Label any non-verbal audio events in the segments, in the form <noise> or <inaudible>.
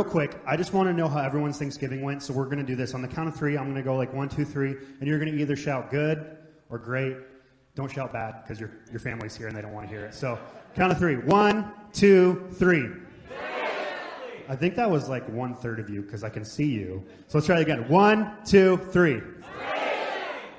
Real quick, I just want to know how everyone's Thanksgiving went, so we're going to do this. On the count of three, I'm going to go like one, two, three, and you're going to either shout good or great. Don't shout bad because your, your family's here and they don't want to hear it. So, count of three. One, two, three. I think that was like one third of you because I can see you. So let's try it again. One, two, three.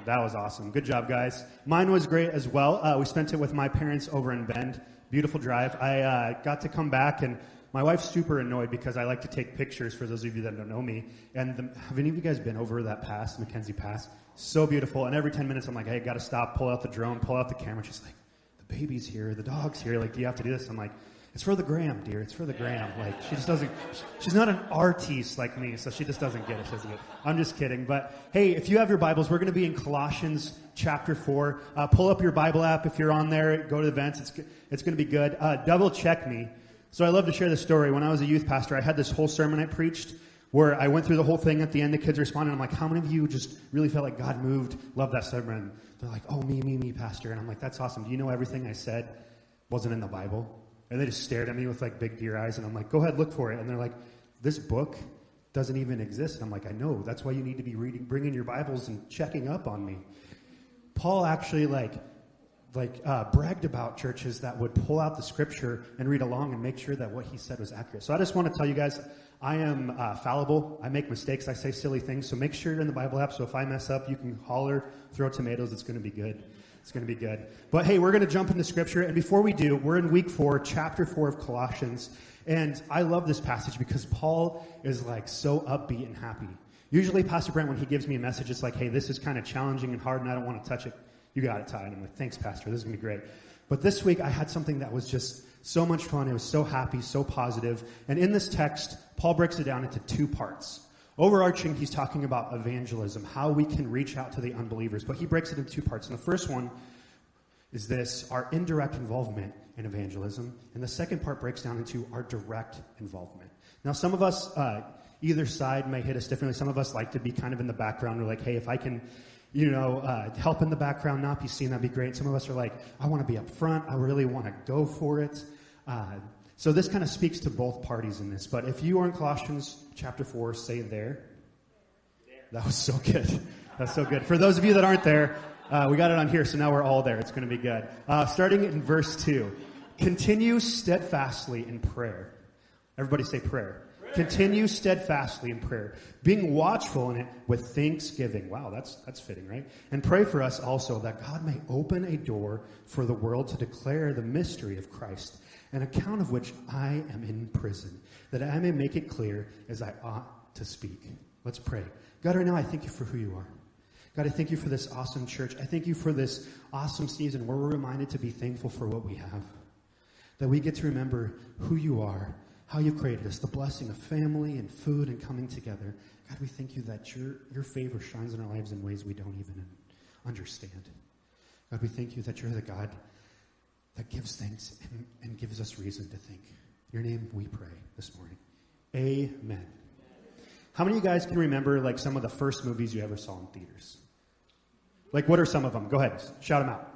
That was awesome. Good job, guys. Mine was great as well. Uh, we spent it with my parents over in Bend. Beautiful drive. I uh, got to come back, and my wife's super annoyed because I like to take pictures for those of you that don't know me. And the, have any of you guys been over that pass, McKenzie Pass? So beautiful. And every 10 minutes, I'm like, hey, got to stop, pull out the drone, pull out the camera. She's like, the baby's here, the dog's here. Like, do you have to do this? I'm like, it's for the gram, dear. It's for the gram. Like she just doesn't. She's not an artiste like me, so she just doesn't get it. Doesn't get it. I'm just kidding. But hey, if you have your Bibles, we're going to be in Colossians chapter four. Uh, pull up your Bible app if you're on there. Go to the events. It's it's going to be good. Uh, double check me. So I love to share this story. When I was a youth pastor, I had this whole sermon I preached where I went through the whole thing. At the end, the kids responded. I'm like, how many of you just really felt like God moved? Love that sermon. They're like, oh, me, me, me, pastor. And I'm like, that's awesome. Do you know everything I said wasn't in the Bible? And they just stared at me with like big deer eyes, and I'm like, go ahead, look for it. And they're like, this book doesn't even exist. And I'm like, I know. That's why you need to be reading, bringing your Bibles and checking up on me. Paul actually like, like uh, bragged about churches that would pull out the scripture and read along and make sure that what he said was accurate. So I just want to tell you guys, I am uh, fallible. I make mistakes. I say silly things. So make sure you're in the Bible app. So if I mess up, you can holler, throw tomatoes. It's going to be good. It's going to be good. But hey, we're going to jump into scripture. And before we do, we're in week four, chapter four of Colossians. And I love this passage because Paul is like so upbeat and happy. Usually, Pastor Brent, when he gives me a message, it's like, hey, this is kind of challenging and hard and I don't want to touch it. You got it, Ty. And I'm like, thanks, Pastor. This is going to be great. But this week, I had something that was just so much fun. It was so happy, so positive. And in this text, Paul breaks it down into two parts. Overarching, he's talking about evangelism, how we can reach out to the unbelievers. But he breaks it into two parts. And the first one is this our indirect involvement in evangelism. And the second part breaks down into our direct involvement. Now, some of us, uh, either side may hit us differently. Some of us like to be kind of in the background. We're like, hey, if I can, you know, uh, help in the background, not be seen, that'd be great. Some of us are like, I want to be up front. I really want to go for it. Uh, so this kind of speaks to both parties in this. But if you are in Colossians chapter 4, say there. That was so good. That's so good. For those of you that aren't there, uh, we got it on here, so now we're all there. It's going to be good. Uh, starting in verse 2. Continue steadfastly in prayer. Everybody say prayer. Continue steadfastly in prayer, being watchful in it with thanksgiving. Wow, that's, that's fitting, right? And pray for us also that God may open a door for the world to declare the mystery of Christ an account of which I am in prison, that I may make it clear as I ought to speak. Let's pray. God, right now, I thank you for who you are. God, I thank you for this awesome church. I thank you for this awesome season where we're reminded to be thankful for what we have. That we get to remember who you are, how you created us, the blessing of family and food and coming together. God, we thank you that your, your favor shines in our lives in ways we don't even understand. God, we thank you that you're the God that gives thanks and, and gives us reason to think. Your name we pray this morning. Amen. How many of you guys can remember like some of the first movies you ever saw in theaters? Like what are some of them? Go ahead, shout them out.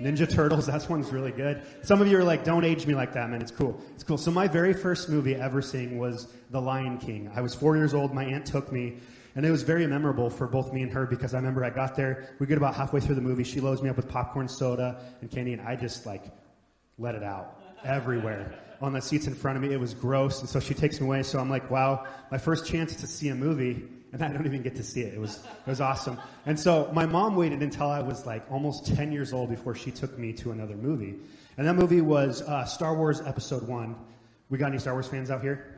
Ninja Turtles, <laughs> that one's really good. Some of you are like, don't age me like that, man. It's cool. It's cool. So my very first movie ever seeing was The Lion King. I was four years old. My aunt took me and it was very memorable for both me and her because I remember I got there, we get about halfway through the movie, she loads me up with popcorn, soda, and candy, and I just like let it out everywhere on the seats in front of me. It was gross, and so she takes me away. So I'm like, wow, my first chance to see a movie, and I don't even get to see it. It was it was awesome. And so my mom waited until I was like almost 10 years old before she took me to another movie, and that movie was uh, Star Wars Episode One. We got any Star Wars fans out here?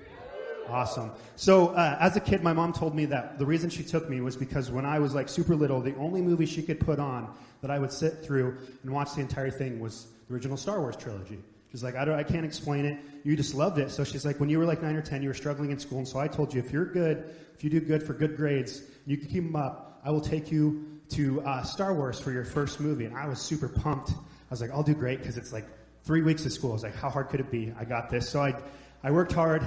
Awesome. So, uh, as a kid, my mom told me that the reason she took me was because when I was like super little, the only movie she could put on that I would sit through and watch the entire thing was the original Star Wars trilogy. She's like, I, don't, I can't explain it. You just loved it. So she's like, when you were like nine or ten, you were struggling in school. And so I told you, if you're good, if you do good for good grades, you can keep them up. I will take you to uh, Star Wars for your first movie. And I was super pumped. I was like, I'll do great because it's like three weeks of school. I was like, how hard could it be? I got this. So I, I worked hard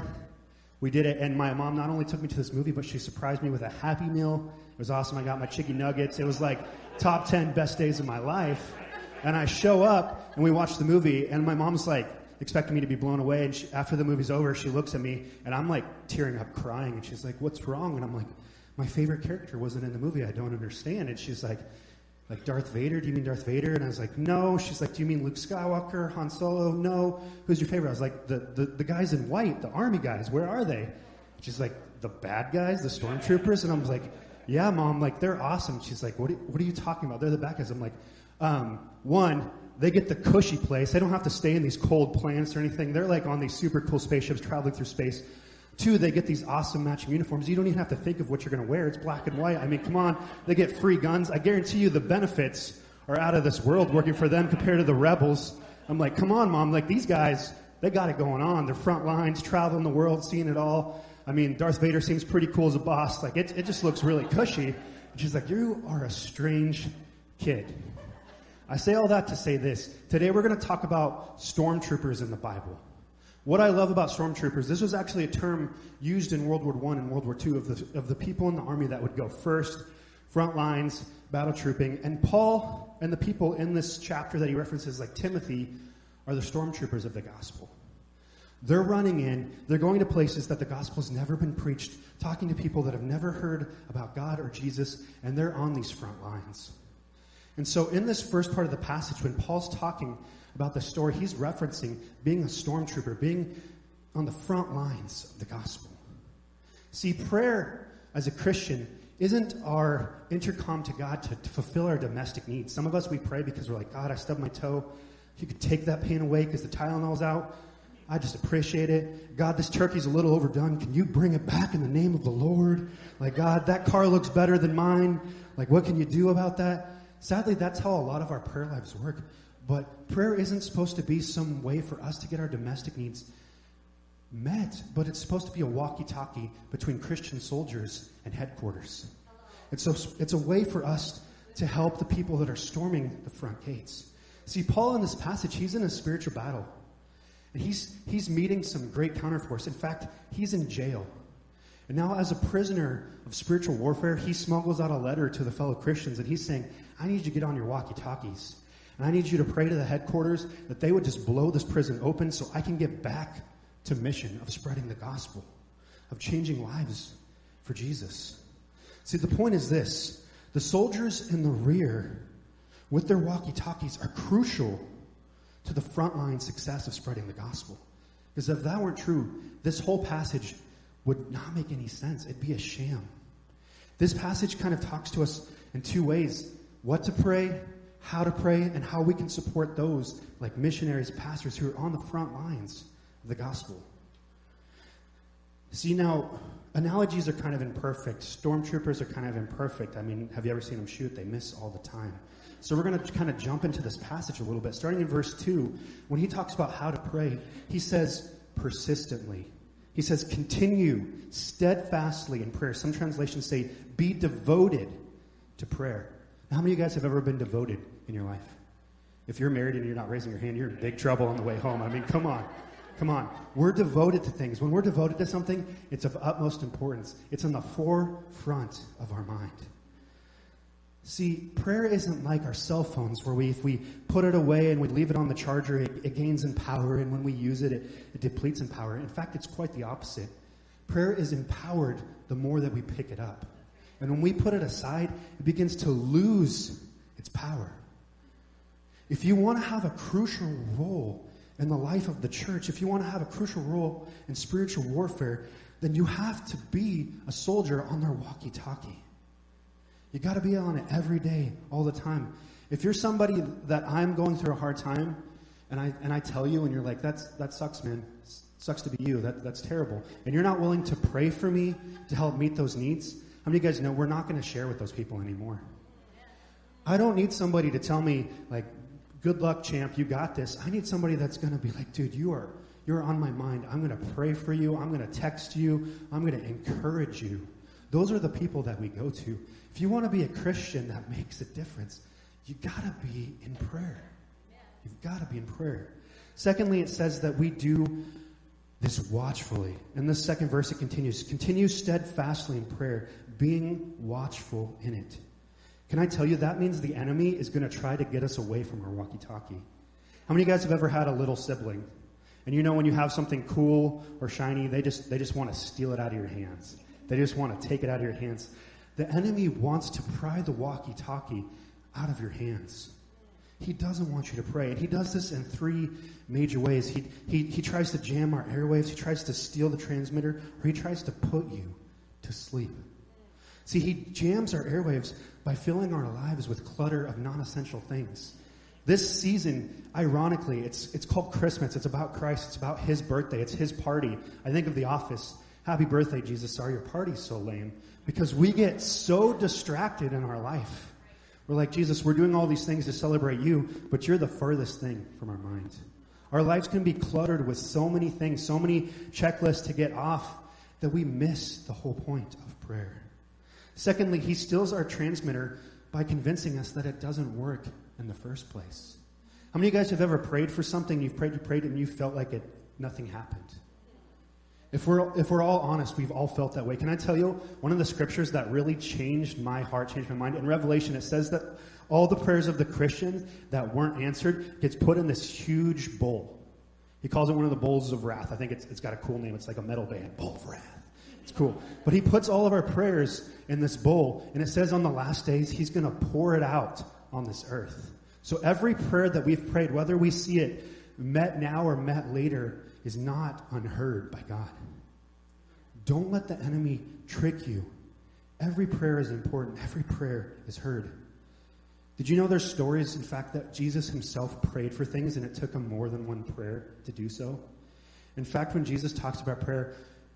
we did it, and my mom not only took me to this movie, but she surprised me with a Happy Meal. It was awesome. I got my chicken nuggets. It was like top 10 best days of my life. And I show up, and we watch the movie, and my mom's like, expecting me to be blown away. And she, after the movie's over, she looks at me, and I'm like tearing up, crying. And she's like, "What's wrong?" And I'm like, "My favorite character wasn't in the movie. I don't understand." And she's like, "Like Darth Vader? Do you mean Darth Vader?" And I was like, "No." She's like, "Do you mean Luke Skywalker, Han Solo?" No. Who's your favorite? I was like, "The the, the guys in white, the army guys. Where are they?" She's like, "The bad guys, the stormtroopers." And I'm like, "Yeah, mom. Like they're awesome." She's like, "What? Are, what are you talking about? They're the bad guys." I'm like, um, "One." they get the cushy place. They don't have to stay in these cold planets or anything. They're like on these super cool spaceships traveling through space. Two, they get these awesome matching uniforms. You don't even have to think of what you're going to wear. It's black and white. I mean, come on. They get free guns. I guarantee you the benefits are out of this world working for them compared to the rebels. I'm like, come on, mom. Like these guys, they got it going on. They're front lines, traveling the world, seeing it all. I mean, Darth Vader seems pretty cool as a boss. Like it, it just looks really cushy. And she's like, you are a strange kid. I say all that to say this. Today we're going to talk about stormtroopers in the Bible. What I love about stormtroopers, this was actually a term used in World War I and World War II of the, of the people in the army that would go first, front lines, battle trooping. And Paul and the people in this chapter that he references, like Timothy, are the stormtroopers of the gospel. They're running in, they're going to places that the gospel has never been preached, talking to people that have never heard about God or Jesus, and they're on these front lines. And so, in this first part of the passage, when Paul's talking about the story, he's referencing being a stormtrooper, being on the front lines of the gospel. See, prayer as a Christian isn't our intercom to God to, to fulfill our domestic needs. Some of us, we pray because we're like, God, I stubbed my toe. If you could take that pain away because the Tylenol's out, I just appreciate it. God, this turkey's a little overdone. Can you bring it back in the name of the Lord? Like, God, that car looks better than mine. Like, what can you do about that? Sadly, that's how a lot of our prayer lives work. But prayer isn't supposed to be some way for us to get our domestic needs met, but it's supposed to be a walkie talkie between Christian soldiers and headquarters. And so it's a way for us to help the people that are storming the front gates. See, Paul in this passage, he's in a spiritual battle. And he's, he's meeting some great counterforce. In fact, he's in jail. And now, as a prisoner of spiritual warfare, he smuggles out a letter to the fellow Christians, and he's saying, I need you to get on your walkie talkies. And I need you to pray to the headquarters that they would just blow this prison open so I can get back to mission of spreading the gospel, of changing lives for Jesus. See, the point is this the soldiers in the rear with their walkie talkies are crucial to the frontline success of spreading the gospel. Because if that weren't true, this whole passage would not make any sense. It'd be a sham. This passage kind of talks to us in two ways what to pray, how to pray, and how we can support those like missionaries, pastors who are on the front lines of the gospel. See, now, analogies are kind of imperfect. Stormtroopers are kind of imperfect. I mean, have you ever seen them shoot? They miss all the time. So we're going to kind of jump into this passage a little bit. Starting in verse 2, when he talks about how to pray, he says persistently. He says continue steadfastly in prayer. Some translations say be devoted to prayer. How many of you guys have ever been devoted in your life? If you're married and you're not raising your hand, you're in big trouble on the way home. I mean, come on. Come on. We're devoted to things. When we're devoted to something, it's of utmost importance. It's on the forefront of our mind. See, prayer isn't like our cell phones where we, if we put it away and we leave it on the charger, it, it gains in power, and when we use it, it, it depletes in power. In fact, it's quite the opposite. Prayer is empowered the more that we pick it up. And when we put it aside, it begins to lose its power. If you want to have a crucial role in the life of the church, if you want to have a crucial role in spiritual warfare, then you have to be a soldier on their walkie talkie. You got to be on it every day, all the time. If you're somebody that I'm going through a hard time, and I, and I tell you, and you're like, That's, that sucks, man. sucks to be you. That, that's terrible. And you're not willing to pray for me to help meet those needs, how many of you guys know we're not going to share with those people anymore? I don't need somebody to tell me, like, good luck, champ, you got this. I need somebody that's going to be like, dude, you are, you're on my mind. I'm going to pray for you. I'm going to text you. I'm going to encourage you. Those are the people that we go to. If you want to be a Christian that makes a difference, you got to be in prayer. You've got to be in prayer. Secondly, it says that we do this watchfully. In the second verse, it continues continue steadfastly in prayer, being watchful in it. Can I tell you that means the enemy is going to try to get us away from our walkie talkie? How many of you guys have ever had a little sibling? And you know when you have something cool or shiny, they just they just want to steal it out of your hands. They just want to take it out of your hands. The enemy wants to pry the walkie-talkie out of your hands. He doesn't want you to pray. And he does this in three major ways. He, he, he tries to jam our airwaves, he tries to steal the transmitter, or he tries to put you to sleep. See, he jams our airwaves by filling our lives with clutter of non essential things. This season, ironically, it's, it's called Christmas. It's about Christ. It's about his birthday. It's his party. I think of The Office. Happy birthday, Jesus. Sorry your party's so lame. Because we get so distracted in our life. We're like, Jesus, we're doing all these things to celebrate you, but you're the furthest thing from our minds. Our lives can be cluttered with so many things, so many checklists to get off, that we miss the whole point of prayer. Secondly, he steals our transmitter by convincing us that it doesn't work in the first place. How many of you guys have ever prayed for something, you've prayed, you prayed, and you felt like it, nothing happened? If we're, if we're all honest, we've all felt that way. Can I tell you one of the scriptures that really changed my heart, changed my mind? In Revelation, it says that all the prayers of the Christians that weren't answered gets put in this huge bowl. He calls it one of the bowls of wrath. I think it's, it's got a cool name. It's like a metal band, bowl of wrath. It's cool. But he puts all of our prayers in this bowl, and it says on the last days, he's going to pour it out on this earth. So every prayer that we've prayed, whether we see it met now or met later, is not unheard by God. Don't let the enemy trick you. Every prayer is important, every prayer is heard. Did you know there's stories, in fact, that Jesus himself prayed for things and it took him more than one prayer to do so? In fact, when Jesus talks about prayer,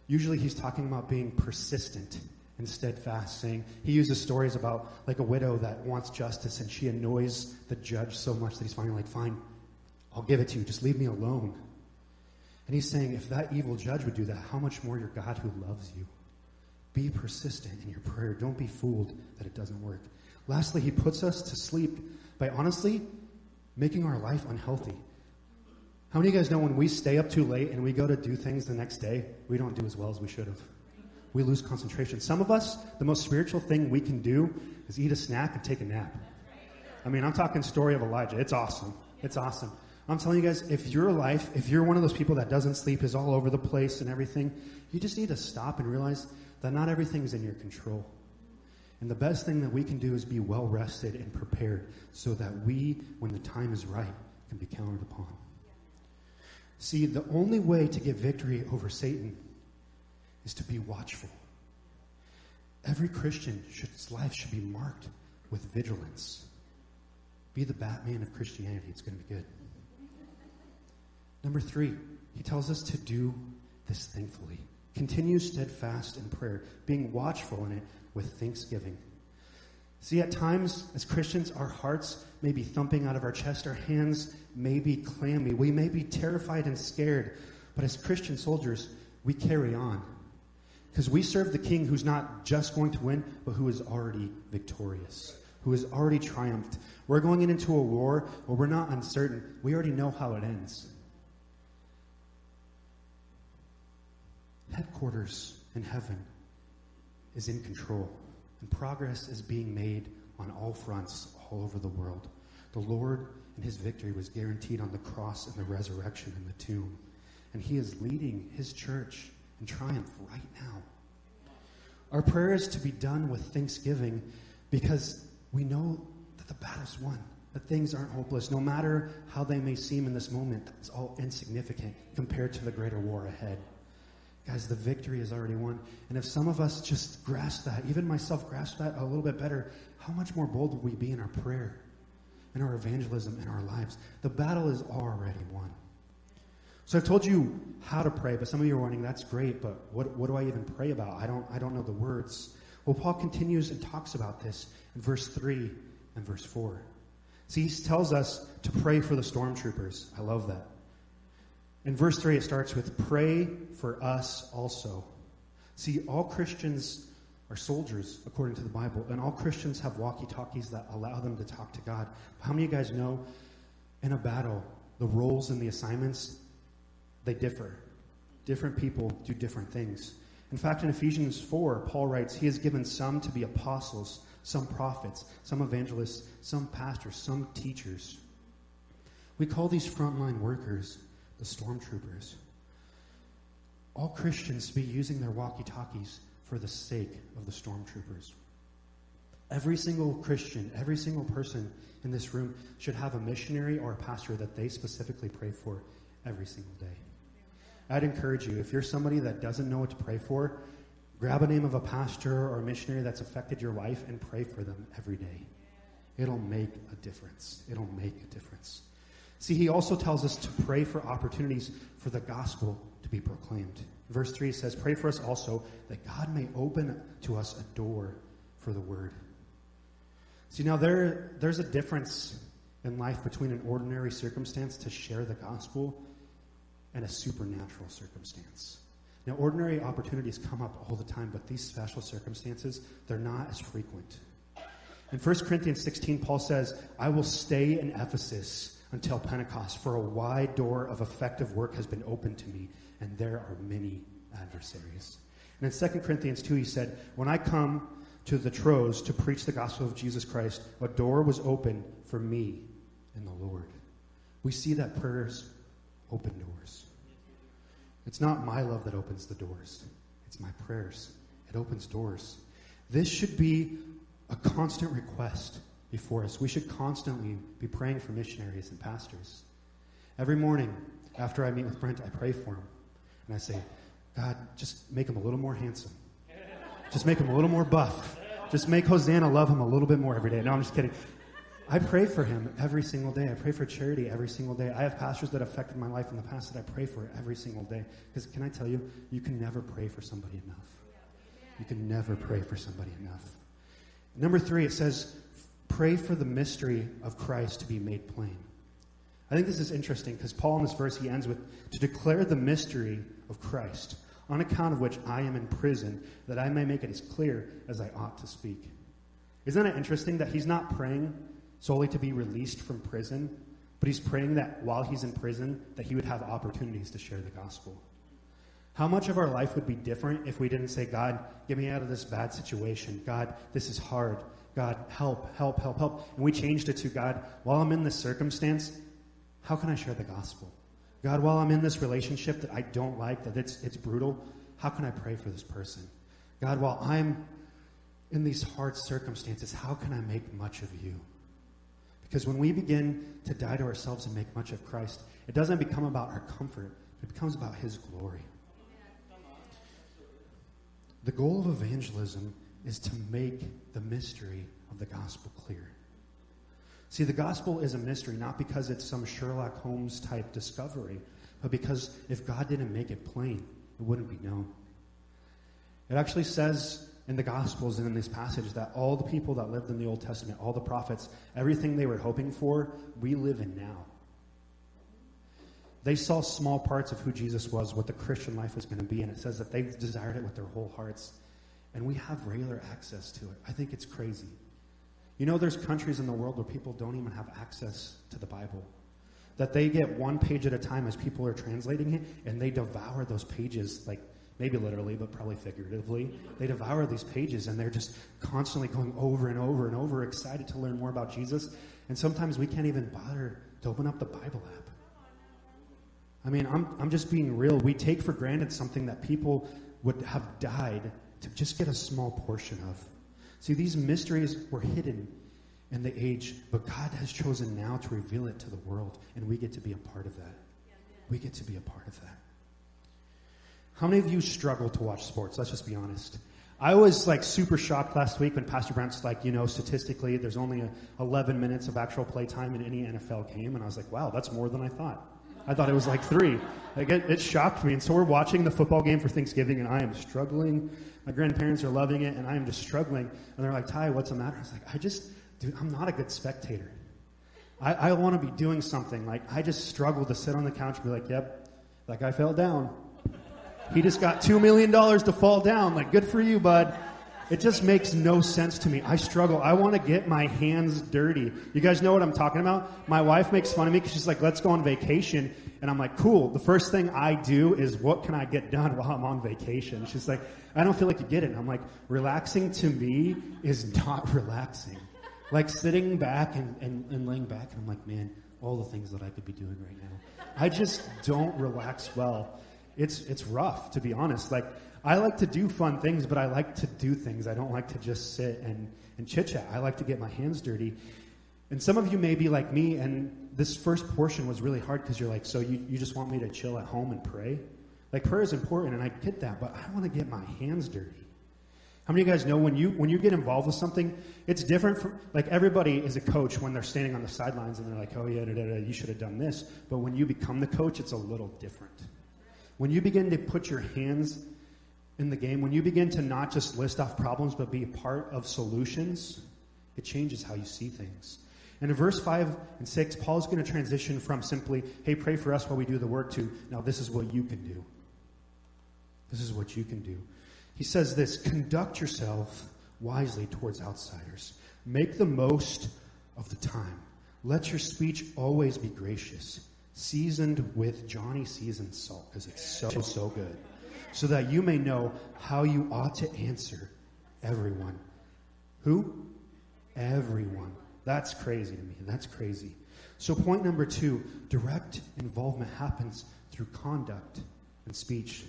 usually he's talking about being persistent and steadfast, saying he uses stories about like a widow that wants justice and she annoys the judge so much that he's finally like, fine, I'll give it to you, just leave me alone. And he's saying, if that evil judge would do that, how much more your God who loves you? Be persistent in your prayer. Don't be fooled that it doesn't work. Lastly, he puts us to sleep by honestly making our life unhealthy. How many of you guys know when we stay up too late and we go to do things the next day, we don't do as well as we should have? We lose concentration. Some of us, the most spiritual thing we can do is eat a snack and take a nap. I mean, I'm talking story of Elijah. It's awesome. It's awesome. I'm telling you guys, if your life, if you're one of those people that doesn't sleep, is all over the place and everything, you just need to stop and realize that not everything's in your control. And the best thing that we can do is be well rested and prepared so that we, when the time is right, can be counted upon. See, the only way to get victory over Satan is to be watchful. Every Christian's life should be marked with vigilance. Be the Batman of Christianity. It's going to be good. Number three, he tells us to do this thankfully. Continue steadfast in prayer, being watchful in it with thanksgiving. See, at times as Christians, our hearts may be thumping out of our chest, our hands may be clammy, we may be terrified and scared, but as Christian soldiers, we carry on. Because we serve the King who's not just going to win, but who is already victorious, who has already triumphed. We're going into a war where we're not uncertain. We already know how it ends. headquarters in heaven is in control, and progress is being made on all fronts all over the world. The Lord and his victory was guaranteed on the cross and the resurrection in the tomb. And he is leading his church in triumph right now. Our prayer is to be done with thanksgiving because we know that the battle's won, that things aren't hopeless. No matter how they may seem in this moment, it's all insignificant compared to the greater war ahead. Guys, the victory is already won. And if some of us just grasp that, even myself grasp that a little bit better, how much more bold would we be in our prayer, in our evangelism, in our lives? The battle is already won. So I've told you how to pray, but some of you are wondering, that's great, but what, what do I even pray about? I don't, I don't know the words. Well, Paul continues and talks about this in verse 3 and verse 4. See, he tells us to pray for the stormtroopers. I love that. In verse 3, it starts with, Pray for us also. See, all Christians are soldiers, according to the Bible, and all Christians have walkie talkies that allow them to talk to God. How many of you guys know in a battle, the roles and the assignments, they differ? Different people do different things. In fact, in Ephesians 4, Paul writes, He has given some to be apostles, some prophets, some evangelists, some pastors, some teachers. We call these frontline workers the stormtroopers. All Christians be using their walkie talkies for the sake of the stormtroopers. Every single Christian, every single person in this room should have a missionary or a pastor that they specifically pray for every single day. I'd encourage you, if you're somebody that doesn't know what to pray for, grab a name of a pastor or a missionary that's affected your life and pray for them every day. It'll make a difference. It'll make a difference. See, he also tells us to pray for opportunities for the gospel to be proclaimed. Verse 3 says, Pray for us also that God may open to us a door for the word. See, now there, there's a difference in life between an ordinary circumstance to share the gospel and a supernatural circumstance. Now, ordinary opportunities come up all the time, but these special circumstances, they're not as frequent. In 1 Corinthians 16, Paul says, I will stay in Ephesus until Pentecost, for a wide door of effective work has been opened to me, and there are many adversaries. And in 2 Corinthians 2, he said, When I come to the Troas to preach the gospel of Jesus Christ, a door was open for me in the Lord. We see that prayers open doors. It's not my love that opens the doors, it's my prayers. It opens doors. This should be a constant request before us. We should constantly be praying for missionaries and pastors. Every morning after I meet with Brent, I pray for him. And I say, God, just make him a little more handsome. Just make him a little more buff. Just make Hosanna love him a little bit more every day. No, I'm just kidding. I pray for him every single day. I pray for charity every single day. I have pastors that affected my life in the past that I pray for every single day. Because can I tell you, you can never pray for somebody enough. You can never pray for somebody enough. Number three, it says, pray for the mystery of Christ to be made plain. I think this is interesting because Paul in this verse he ends with to declare the mystery of Christ, on account of which I am in prison, that I may make it as clear as I ought to speak. Isn't it interesting that he's not praying solely to be released from prison, but he's praying that while he's in prison, that he would have opportunities to share the gospel. How much of our life would be different if we didn't say, God, get me out of this bad situation. God, this is hard. God, help, help, help, help. And we changed it to God, while I'm in this circumstance, how can I share the gospel? God, while I'm in this relationship that I don't like, that it's, it's brutal, how can I pray for this person? God, while I'm in these hard circumstances, how can I make much of you? Because when we begin to die to ourselves and make much of Christ, it doesn't become about our comfort, it becomes about His glory. The goal of evangelism is to make the mystery of the gospel clear. See, the gospel is a mystery not because it's some Sherlock Holmes type discovery, but because if God didn't make it plain, it wouldn't be known. It actually says in the Gospels and in this passage that all the people that lived in the Old Testament, all the prophets, everything they were hoping for, we live in now. They saw small parts of who Jesus was, what the Christian life was going to be, and it says that they desired it with their whole hearts. And we have regular access to it. I think it's crazy. You know, there's countries in the world where people don't even have access to the Bible. That they get one page at a time as people are translating it, and they devour those pages like maybe literally, but probably figuratively. They devour these pages and they're just constantly going over and over and over, excited to learn more about Jesus. And sometimes we can't even bother to open up the Bible app. I mean, I'm, I'm just being real. We take for granted something that people would have died to just get a small portion of. See, these mysteries were hidden in the age, but God has chosen now to reveal it to the world, and we get to be a part of that. We get to be a part of that. How many of you struggle to watch sports? Let's just be honest. I was like super shocked last week when Pastor Brent's like, you know, statistically, there's only a 11 minutes of actual play time in any NFL game. And I was like, wow, that's more than I thought. I thought it was like three. Like it, it shocked me. And so we're watching the football game for Thanksgiving, and I am struggling. My grandparents are loving it, and I am just struggling. And they're like, Ty, what's the matter? I was like, I just, dude, I'm not a good spectator. I, I want to be doing something. Like, I just struggle to sit on the couch and be like, yep, that guy fell down. He just got $2 million to fall down. Like, good for you, bud. It just makes no sense to me. I struggle. I want to get my hands dirty. You guys know what I'm talking about? My wife makes fun of me because she's like, let's go on vacation. And I'm like, cool. The first thing I do is what can I get done while I'm on vacation? She's like, I don't feel like you get it. And I'm like, relaxing to me is not <laughs> relaxing. Like sitting back and, and, and laying back, and I'm like, man, all the things that I could be doing right now. I just don't relax well. It's, it's rough, to be honest. Like, I like to do fun things, but I like to do things. I don't like to just sit and, and chit chat. I like to get my hands dirty. And some of you may be like me, and this first portion was really hard because you're like, so you, you just want me to chill at home and pray? Like, prayer is important, and I get that, but I want to get my hands dirty. How many of you guys know when you when you get involved with something, it's different from like everybody is a coach when they're standing on the sidelines and they're like, oh yeah, da, da, da, you should have done this. But when you become the coach, it's a little different. When you begin to put your hands in the game, when you begin to not just list off problems but be a part of solutions, it changes how you see things. And in verse 5 and 6, Paul's going to transition from simply, hey, pray for us while we do the work, to now this is what you can do. This is what you can do. He says this conduct yourself wisely towards outsiders, make the most of the time. Let your speech always be gracious, seasoned with Johnny seasoned salt, because it's so, so good, so that you may know how you ought to answer everyone. Who? Everyone. That's crazy to me. That's crazy. So, point number two direct involvement happens through conduct and speech.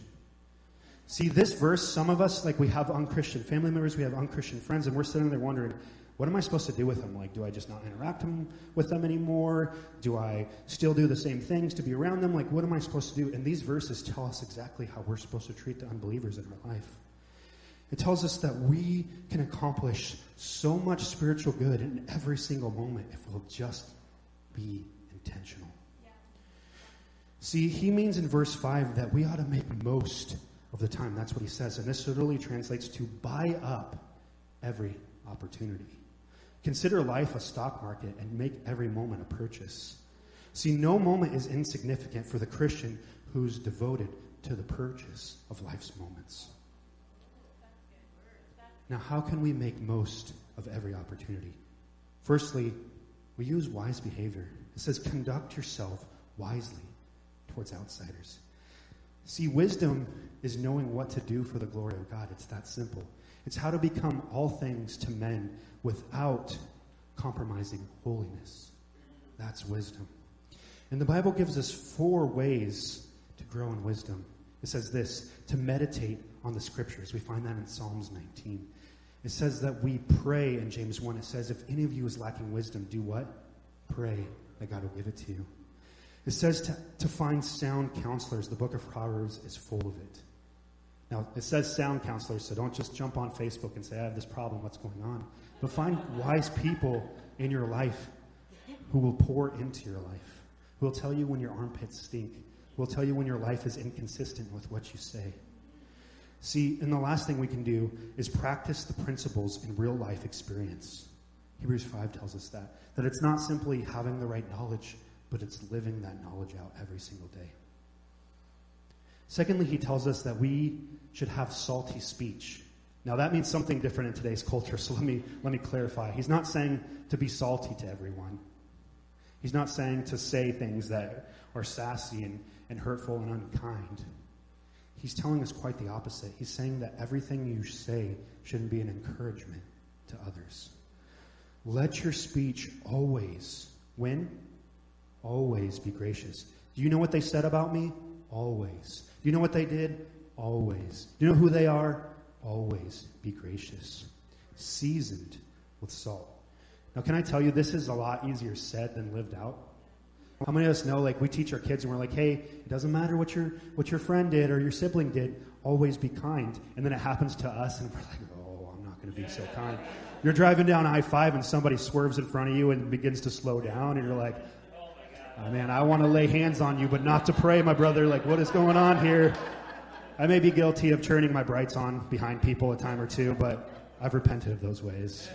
See, this verse, some of us, like we have unchristian family members, we have unchristian friends, and we're sitting there wondering, what am I supposed to do with them? Like, do I just not interact with them anymore? Do I still do the same things to be around them? Like, what am I supposed to do? And these verses tell us exactly how we're supposed to treat the unbelievers in our life. It tells us that we can accomplish so much spiritual good in every single moment if we'll just be intentional. Yeah. See, he means in verse 5 that we ought to make most of the time. That's what he says. And this literally translates to buy up every opportunity. Consider life a stock market and make every moment a purchase. See, no moment is insignificant for the Christian who's devoted to the purchase of life's moments. Now, how can we make most of every opportunity? Firstly, we use wise behavior. It says, conduct yourself wisely towards outsiders. See, wisdom is knowing what to do for the glory of God. It's that simple. It's how to become all things to men without compromising holiness. That's wisdom. And the Bible gives us four ways to grow in wisdom. It says this to meditate on the scriptures. We find that in Psalms 19. It says that we pray in James 1. It says, if any of you is lacking wisdom, do what? Pray that God will give it to you. It says to, to find sound counselors. The book of Proverbs is full of it. Now, it says sound counselors, so don't just jump on Facebook and say, I have this problem, what's going on? But find wise people in your life who will pour into your life, who will tell you when your armpits stink, who will tell you when your life is inconsistent with what you say. See, and the last thing we can do is practice the principles in real life experience. Hebrews 5 tells us that. That it's not simply having the right knowledge, but it's living that knowledge out every single day. Secondly, he tells us that we should have salty speech. Now that means something different in today's culture, so let me let me clarify. He's not saying to be salty to everyone. He's not saying to say things that are sassy and, and hurtful and unkind. He's telling us quite the opposite. He's saying that everything you say shouldn't be an encouragement to others. Let your speech always, when? Always be gracious. Do you know what they said about me? Always. Do you know what they did? Always. Do you know who they are? Always be gracious, seasoned with salt. Now, can I tell you, this is a lot easier said than lived out? How many of us know, like, we teach our kids and we're like, hey, it doesn't matter what your, what your friend did or your sibling did, always be kind. And then it happens to us and we're like, oh, I'm not going to be so kind. You're driving down I 5 and somebody swerves in front of you and begins to slow down and you're like, man, I want to lay hands on you, but not to pray, my brother. Like, what is going on here? I may be guilty of turning my brights on behind people a time or two, but I've repented of those ways.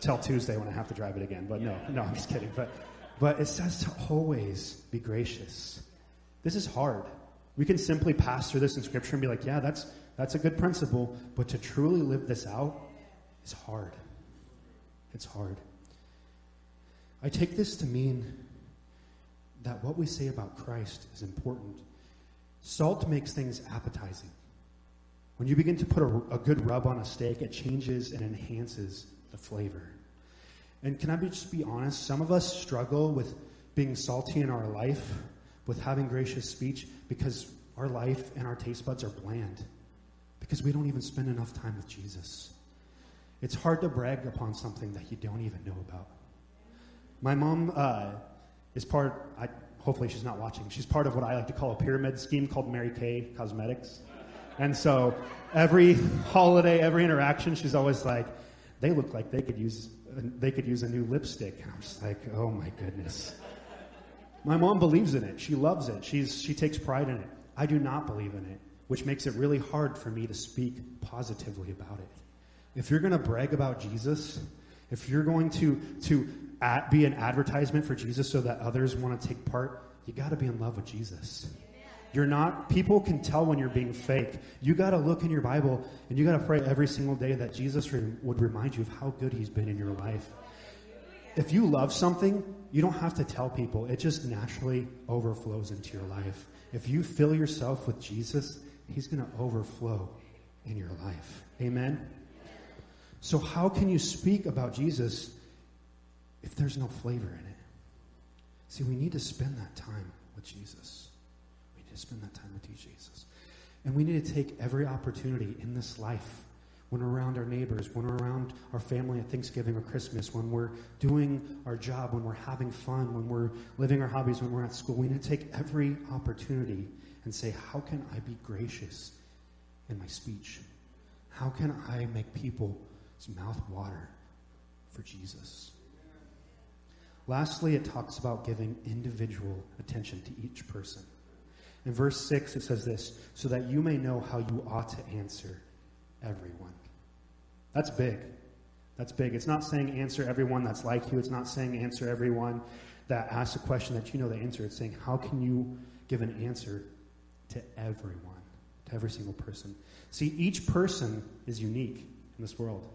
Till Tuesday when I have to drive it again. But no, no, I'm just kidding. But, but it says to always be gracious. This is hard. We can simply pass through this in Scripture and be like, yeah, that's, that's a good principle. But to truly live this out is hard. It's hard. I take this to mean that what we say about Christ is important Salt makes things appetizing. When you begin to put a, a, good rub on a steak, it changes and enhances the flavor. And can I be, just be honest? Some of us struggle with being salty in our life, with having gracious speech, because our life and our taste buds are bland. Because we don't even spend enough time with Jesus. It's hard to brag upon something that you don't even know about. My mom uh, is part, I, hopefully she's not watching, she's part of what I like to call a pyramid scheme called Mary Kay Cosmetics. And so every holiday, every interaction, she's always like, they look like they could use, they could use a new lipstick. And I'm just like, oh my goodness. My mom believes in it. She loves it. She's, she takes pride in it. I do not believe in it, which makes it really hard for me to speak positively about it. If you're going to brag about Jesus, if you're going to, to at, be an advertisement for Jesus so that others want to take part, you got to be in love with Jesus. You're not, people can tell when you're being fake. You got to look in your Bible and you got to pray every single day that Jesus re- would remind you of how good he's been in your life. If you love something, you don't have to tell people. It just naturally overflows into your life. If you fill yourself with Jesus, he's going to overflow in your life. Amen? So, how can you speak about Jesus if there's no flavor in it? See, we need to spend that time with Jesus. We need to spend that time with you, Jesus. And we need to take every opportunity in this life when we're around our neighbors, when we're around our family at Thanksgiving or Christmas, when we're doing our job, when we're having fun, when we're living our hobbies, when we're at school. We need to take every opportunity and say, How can I be gracious in my speech? How can I make people's mouth water for Jesus? Lastly, it talks about giving individual attention to each person. In verse 6, it says this so that you may know how you ought to answer everyone. That's big. That's big. It's not saying answer everyone that's like you. It's not saying answer everyone that asks a question that you know the answer. It's saying how can you give an answer to everyone, to every single person. See, each person is unique in this world.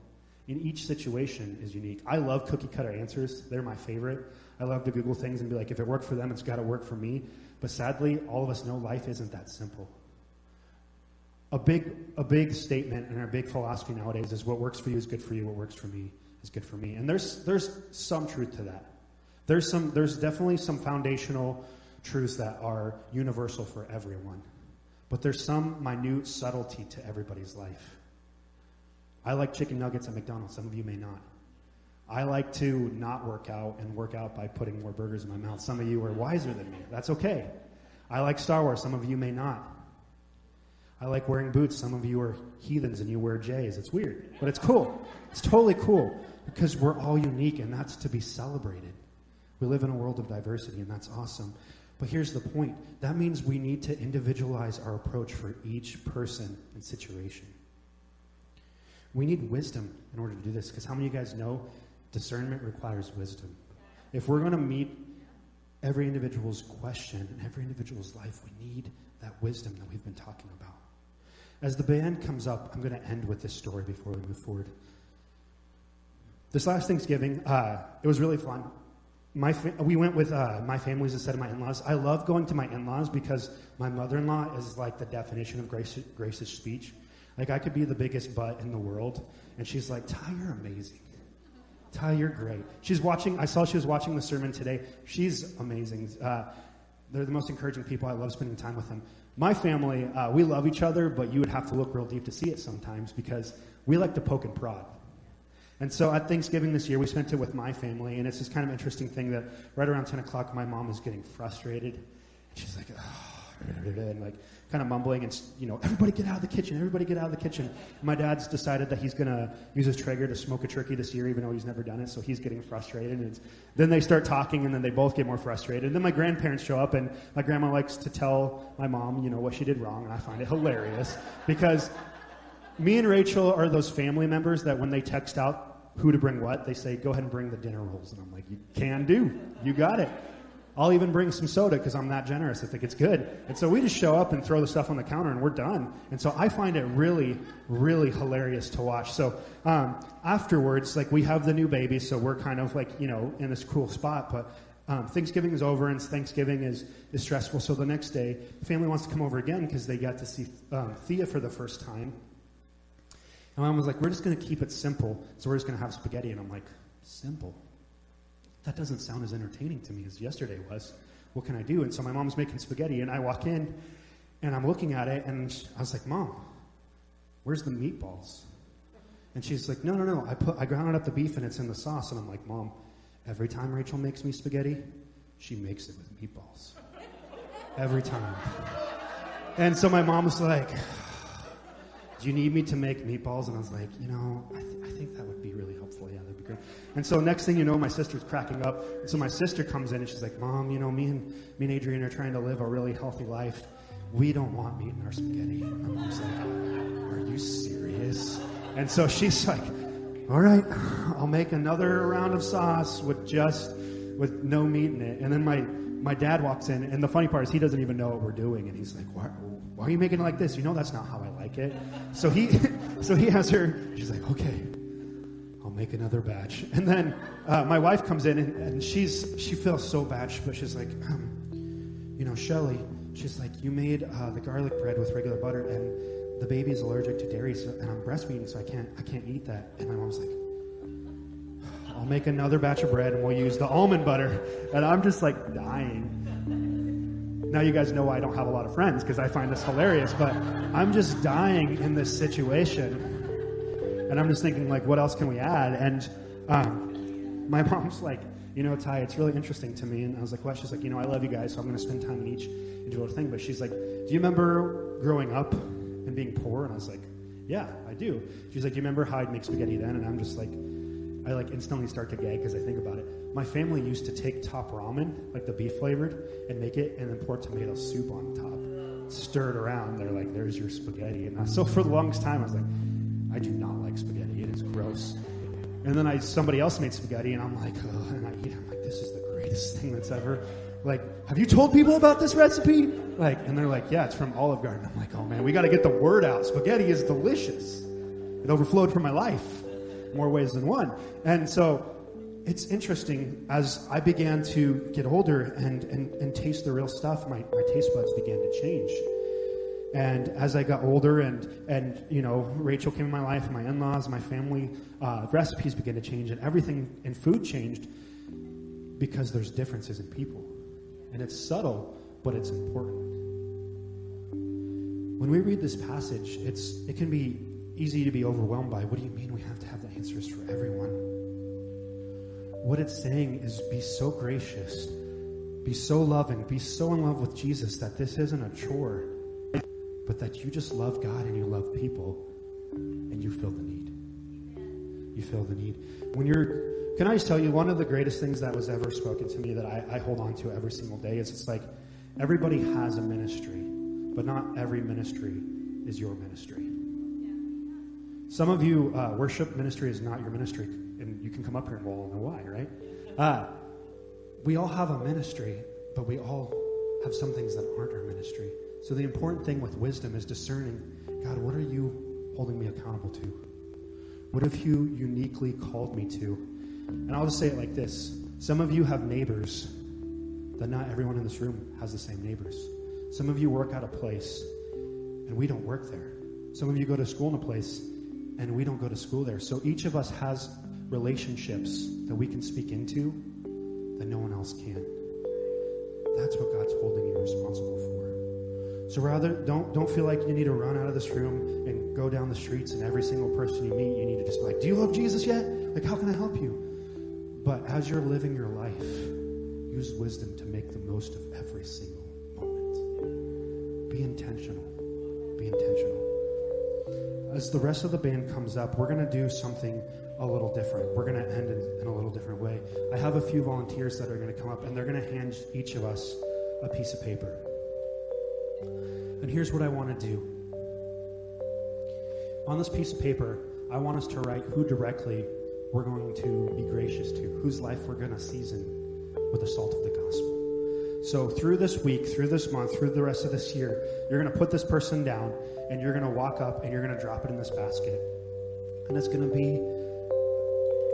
In each situation is unique. I love cookie cutter answers. They're my favorite. I love to Google things and be like, if it worked for them, it's got to work for me. But sadly, all of us know life isn't that simple a big, a big statement and our big philosophy nowadays is what works for you is good for you, what works for me is good for me. And there's, there's some truth to that. There's, some, there's definitely some foundational truths that are universal for everyone. But there's some minute subtlety to everybody's life. I like chicken nuggets at McDonald's. Some of you may not. I like to not work out and work out by putting more burgers in my mouth. Some of you are wiser than me. That's okay. I like Star Wars. Some of you may not. I like wearing boots. Some of you are heathens and you wear J's. It's weird, but it's cool. It's totally cool because we're all unique and that's to be celebrated. We live in a world of diversity and that's awesome. But here's the point that means we need to individualize our approach for each person and situation. We need wisdom in order to do this because how many of you guys know discernment requires wisdom? If we're going to meet every individual's question and every individual's life, we need that wisdom that we've been talking about. As the band comes up, I'm going to end with this story before we move forward. This last Thanksgiving, uh, it was really fun. My fa- we went with uh, my family's instead of my in-laws. I love going to my in-laws because my mother-in-law is like the definition of gracious, gracious speech. Like I could be the biggest butt in the world, and she's like, "Ty, you're amazing. Ty, you're great." She's watching. I saw she was watching the sermon today. She's amazing. Uh, they're the most encouraging people. I love spending time with them. My family, uh, we love each other, but you would have to look real deep to see it sometimes because we like to poke and prod. And so at Thanksgiving this year, we spent it with my family, and it's this kind of interesting thing that right around 10 o'clock, my mom is getting frustrated. She's like, oh, and like kind of mumbling and, you know, everybody get out of the kitchen, everybody get out of the kitchen. my dad's decided that he's going to use his Traeger to smoke a turkey this year, even though he's never done it, so he's getting frustrated. And then they start talking, and then they both get more frustrated. And then my grandparents show up, and my grandma likes to tell my mom, you know, what she did wrong, and I find it hilarious because me and Rachel are those family members that when they text out who to bring what, they say, go ahead and bring the dinner rolls. And I'm like, you can do. You got it. I'll even bring some soda because I'm that generous. I think it's good. And so we just show up and throw the stuff on the counter and we're done. And so I find it really, really hilarious to watch. So um, afterwards, like we have the new baby, so we're kind of like, you know, in this cool spot. But um, Thanksgiving is over and Thanksgiving is, is stressful. So the next day, family wants to come over again because they got to see um, Thea for the first time. And mom was like, we're just going to keep it simple. So we're just going to have spaghetti. And I'm like, simple? That doesn't sound as entertaining to me as yesterday was. What can I do? And so my mom's making spaghetti, and I walk in, and I'm looking at it, and I was like, Mom, where's the meatballs? And she's like, No, no, no. I put I ground up the beef, and it's in the sauce. And I'm like, Mom, every time Rachel makes me spaghetti, she makes it with meatballs. Every time. And so my mom was like, Do you need me to make meatballs? And I was like, You know, I, th- I think that would be really helpful. Yeah, And so next thing you know, my sister's cracking up. And so my sister comes in and she's like, Mom, you know, me and me and Adrian are trying to live a really healthy life. We don't want meat in our spaghetti. My mom's like, Are you serious? And so she's <laughs> like, All right, I'll make another round of sauce with just with no meat in it. And then my my dad walks in, and the funny part is he doesn't even know what we're doing, and he's like, "Why, why are you making it like this? You know that's not how I like it." So he, <laughs> so he has her. She's like, "Okay, I'll make another batch." <laughs> And then uh, my wife comes in, and, and, she's she feels so bad, but she's like, um, "You know, Shelly." She's like, "You made uh, the garlic bread with regular butter, and the baby's allergic to dairy, so, and I'm breastfeeding, so I can't I can't eat that." And my mom's like. I'll make another batch of bread and we'll use the almond butter. And I'm just like dying. Now you guys know why I don't have a lot of friends because I find this hilarious, but I'm just dying in this situation. And I'm just thinking, like, what else can we add? And um, my <laughs> mom's like, you know, Ty, it's really interesting to me. And I was like, well, She's like, you know, I love you guys, so I'm going to spend time in each individual thing. But she's like, do you remember growing up and being poor? And I was like, yeah, I do. She's like, do you remember how I'd make spaghetti then? And I'm just like, I like instantly start to gag because I think about it. My family used to take top ramen, like the beef flavored, and make it and then pour tomato soup on top. Stir it around. They're like, there's your spaghetti. And I, so for the longest time, I was like, I do not like spaghetti. It is gross. And then I somebody else made spaghetti, and I'm like, oh, and I eat. it. I'm like, this is the greatest thing that's ever. Like, have you told people about this recipe? Like, and they're like, yeah, it's from Olive Garden. I'm like, oh man, we got to get the word out. Spaghetti is delicious. It overflowed from my life more ways than one. And so it's interesting as I began to get older and, and, and taste the real stuff, my, my taste buds began to change. And as I got older and, and you know, Rachel came in my life, my in-laws, my family, uh, recipes began to change and everything in food changed because there's differences in people. And it's subtle, but it's important. When we read this passage, it's, it can be easy to be overwhelmed by. What do you mean we have to have the answers for everyone? What it's saying is be so gracious, be so loving, be so in love with Jesus that this isn't a chore, but that you just love God and you love people and you feel the need. You feel the need. When you're can I just tell you one of the greatest things that was ever spoken to me that I, I hold on to every single day is it's like everybody has a ministry, but not every ministry is your ministry. Some of you, uh, worship ministry is not your ministry, and you can come up here and we'll know why, right? Uh, we all have a ministry, but we all have some things that aren't our ministry. So the important thing with wisdom is discerning God, what are you holding me accountable to? What have you uniquely called me to? And I'll just say it like this some of you have neighbors that not everyone in this room has the same neighbors. Some of you work at a place, and we don't work there. Some of you go to school in a place, and we don't go to school there. So each of us has relationships that we can speak into that no one else can. That's what God's holding you responsible for. So rather, don't don't feel like you need to run out of this room and go down the streets and every single person you meet, you need to just be like, "Do you love Jesus yet? Like, how can I help you?" But as you're living your life, use wisdom to make the most of every single moment. Be intentional. Be intentional as the rest of the band comes up, we're going to do something a little different. We're going to end in, in, a little different way. I have a few volunteers that are going to come up, and they're going to hand each of us a piece of paper. And here's what I want to do on this piece of paper, I want us to write who directly we're going to be gracious to, whose life we're going to season with the salt of the gospel. So, through this week, through this month, through the rest of this year, you're going to put this person down and you're going to walk up and you're going to drop it in this basket. And it's going to be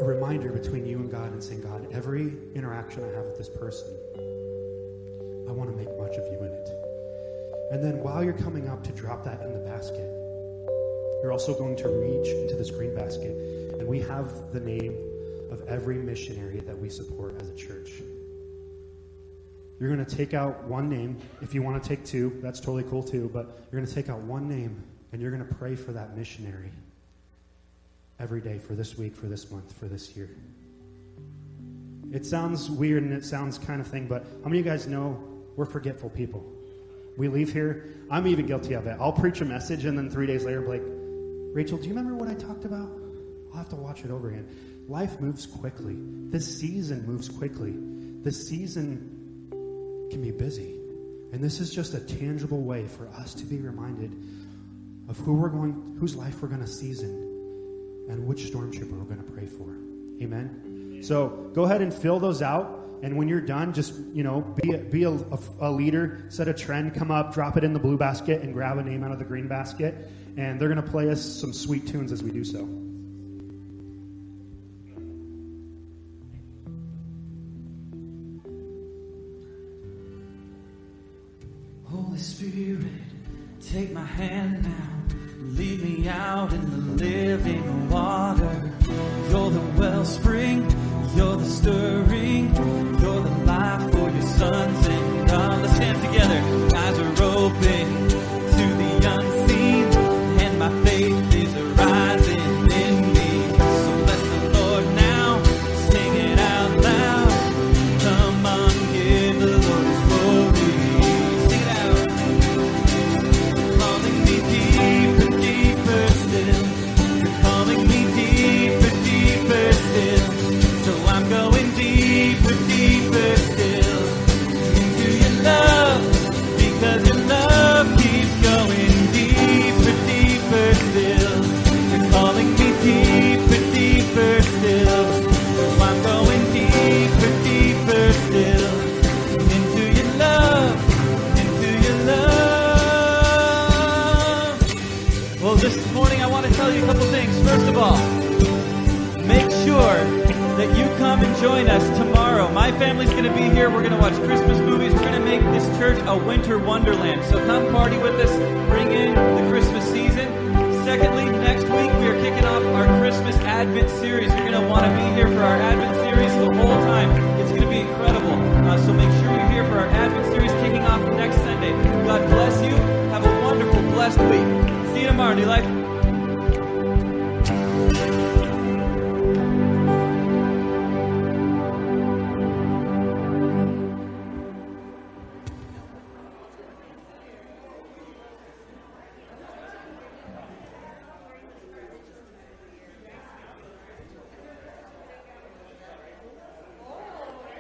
a reminder between you and God and saying, God, every interaction I have with this person, I want to make much of you in it. And then while you're coming up to drop that in the basket, you're also going to reach into this green basket. And we have the name of every missionary that we support as a church. You're going to take out one name. If you want to take two, that's totally cool too. But you're going to take out one name and you're going to pray for that missionary every day for this week, for this month, for this year. It sounds weird and it sounds kind of thing, but how many of you guys know we're forgetful people? We leave here. I'm even guilty of it. I'll preach a message and then three days later, be like, Rachel, do you remember what I talked about? I'll have to watch it over again. Life moves quickly. This season moves quickly. This season can be busy. And this is just a tangible way for us to be reminded of who we're going, whose life we're going to season and which storm trooper we're going to pray for. Amen. So go ahead and fill those out. And when you're done, just, you know, be, a, be a, a, leader, set a trend, come up, drop it in the blue basket, and grab a name out of the green basket. And they're going to play us some sweet tunes as we do so.